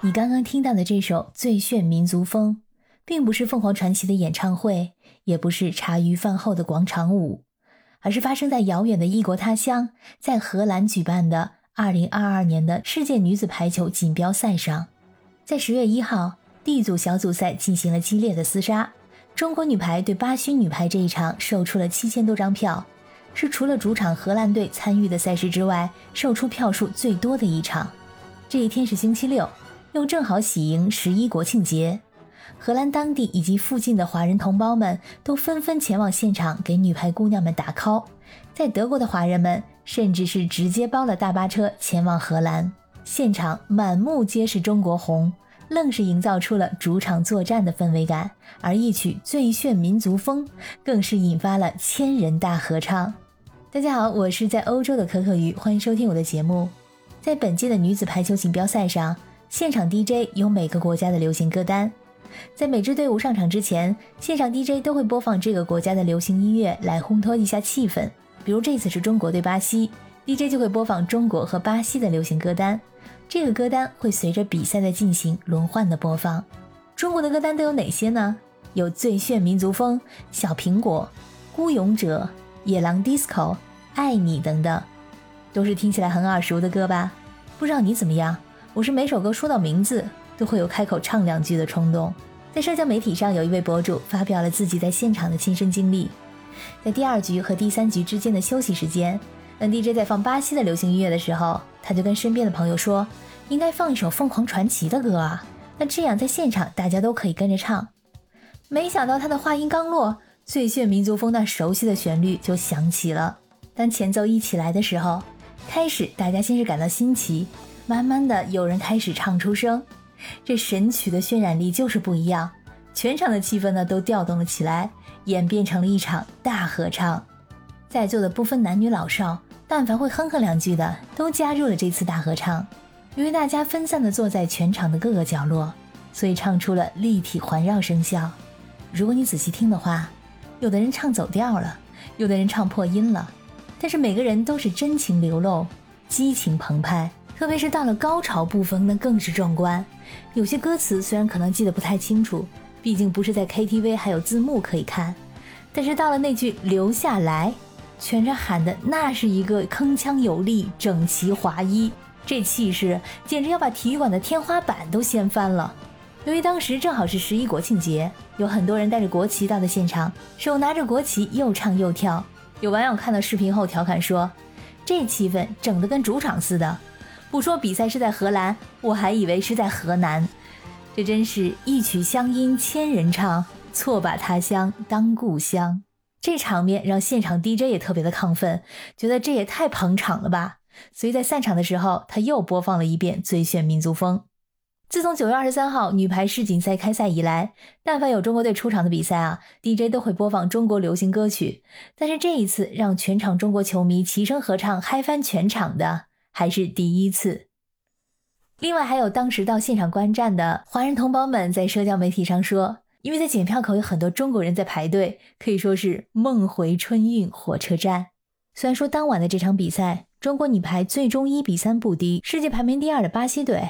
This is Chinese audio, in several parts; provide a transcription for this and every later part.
你刚刚听到的这首《最炫民族风》，并不是凤凰传奇的演唱会，也不是茶余饭后的广场舞，而是发生在遥远的异国他乡，在荷兰举办的2022年的世界女子排球锦标赛上。在十月一号，D 组小组赛进行了激烈的厮杀，中国女排对巴西女排这一场售出了七千多张票，是除了主场荷兰队参与的赛事之外，售出票数最多的一场。这一天是星期六。又正好喜迎十一国庆节，荷兰当地以及附近的华人同胞们都纷纷前往现场给女排姑娘们打 call。在德国的华人们甚至是直接包了大巴车前往荷兰，现场满目皆是中国红，愣是营造出了主场作战的氛围感。而一曲《最炫民族风》更是引发了千人大合唱。大家好，我是在欧洲的可可鱼，欢迎收听我的节目。在本届的女子排球锦标赛上。现场 DJ 有每个国家的流行歌单，在每支队伍上场之前，现场 DJ 都会播放这个国家的流行音乐来烘托一下气氛。比如这次是中国对巴西，DJ 就会播放中国和巴西的流行歌单。这个歌单会随着比赛的进行轮换的播放。中国的歌单都有哪些呢？有《最炫民族风》《小苹果》《孤勇者》《野狼 DISCO》《爱你》等等，都是听起来很耳熟的歌吧？不知道你怎么样？我是每首歌说到名字都会有开口唱两句的冲动。在社交媒体上，有一位博主发表了自己在现场的亲身经历。在第二局和第三局之间的休息时间，当 DJ 在放巴西的流行音乐的时候，他就跟身边的朋友说：“应该放一首凤凰传奇的歌啊，那这样在现场大家都可以跟着唱。”没想到他的话音刚落，最炫民族风那熟悉的旋律就响起了。当前奏一起来的时候，开始大家先是感到新奇。慢慢的，有人开始唱出声，这神曲的渲染力就是不一样，全场的气氛呢都调动了起来，演变成了一场大合唱。在座的不分男女老少，但凡会哼哼两句的，都加入了这次大合唱。由于大家分散的坐在全场的各个角落，所以唱出了立体环绕声效。如果你仔细听的话，有的人唱走调了，有的人唱破音了，但是每个人都是真情流露，激情澎湃。特别是到了高潮部分，那更是壮观。有些歌词虽然可能记得不太清楚，毕竟不是在 KTV 还有字幕可以看，但是到了那句“留下来”，全场喊的那是一个铿锵有力、整齐划一，这气势简直要把体育馆的天花板都掀翻了。由于当时正好是十一国庆节，有很多人带着国旗到了现场，手拿着国旗又唱又跳。有网友看到视频后调侃说：“这气氛整得跟主场似的。”不说比赛是在荷兰，我还以为是在河南。这真是一曲乡音千人唱，错把他乡当故乡。这场面让现场 DJ 也特别的亢奋，觉得这也太捧场了吧。所以在散场的时候，他又播放了一遍《最炫民族风》。自从九月二十三号女排世锦赛开赛以来，但凡有中国队出场的比赛啊，DJ 都会播放中国流行歌曲。但是这一次，让全场中国球迷齐声合唱，嗨翻全场的。还是第一次。另外，还有当时到现场观战的华人同胞们在社交媒体上说，因为在检票口有很多中国人在排队，可以说是梦回春运火车站。虽然说当晚的这场比赛，中国女排最终一比三不敌世界排名第二的巴西队，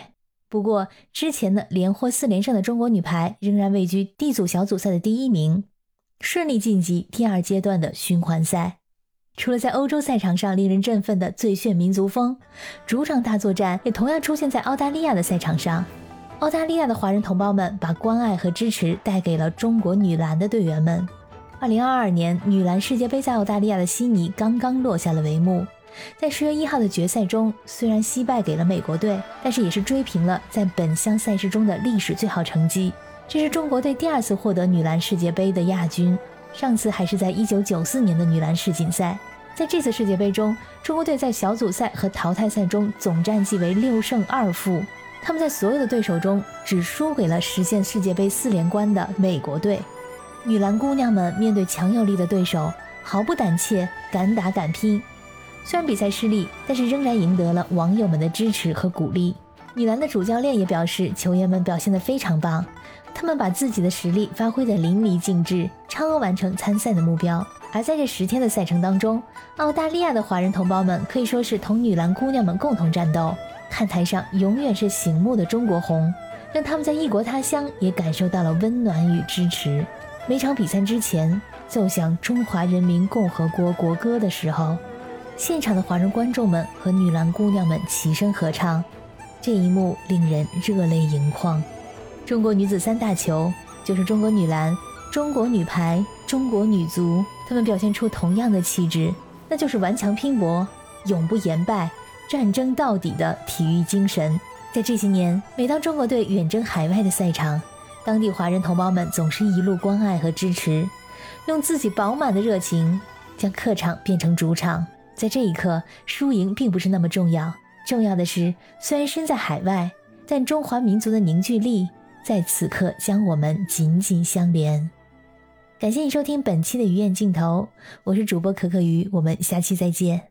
不过之前的连获四连胜的中国女排仍然位居 D 组小组赛的第一名，顺利晋级第二阶段的循环赛。除了在欧洲赛场上令人振奋的最炫民族风，主场大作战也同样出现在澳大利亚的赛场上。澳大利亚的华人同胞们把关爱和支持带给了中国女篮的队员们。二零二二年女篮世界杯在澳大利亚的悉尼刚刚落下了帷幕，在十月一号的决赛中，虽然惜败给了美国队，但是也是追平了在本项赛事中的历史最好成绩。这是中国队第二次获得女篮世界杯的亚军。上次还是在一九九四年的女篮世锦赛，在这次世界杯中，中国队在小组赛和淘汰赛中总战绩为六胜二负。他们在所有的对手中只输给了实现世界杯四连冠的美国队。女篮姑娘们面对强有力的对手，毫不胆怯，敢打敢拼。虽然比赛失利，但是仍然赢得了网友们的支持和鼓励。女篮的主教练也表示，球员们表现得非常棒。他们把自己的实力发挥得淋漓尽致，超额完成参赛的目标。而在这十天的赛程当中，澳大利亚的华人同胞们可以说是同女篮姑娘们共同战斗。看台上永远是醒目的中国红，让他们在异国他乡也感受到了温暖与支持。每场比赛之前奏响中华人民共和国国歌的时候，现场的华人观众们和女篮姑娘们齐声合唱，这一幕令人热泪盈眶。中国女子三大球就是中国女篮、中国女排、中国女足，她们表现出同样的气质，那就是顽强拼搏、永不言败。战争到底的体育精神，在这些年，每当中国队远征海外的赛场，当地华人同胞们总是一路关爱和支持，用自己饱满的热情将客场变成主场。在这一刻，输赢并不是那么重要，重要的是，虽然身在海外，但中华民族的凝聚力在此刻将我们紧紧相连。感谢你收听本期的鱼眼镜头，我是主播可可鱼，我们下期再见。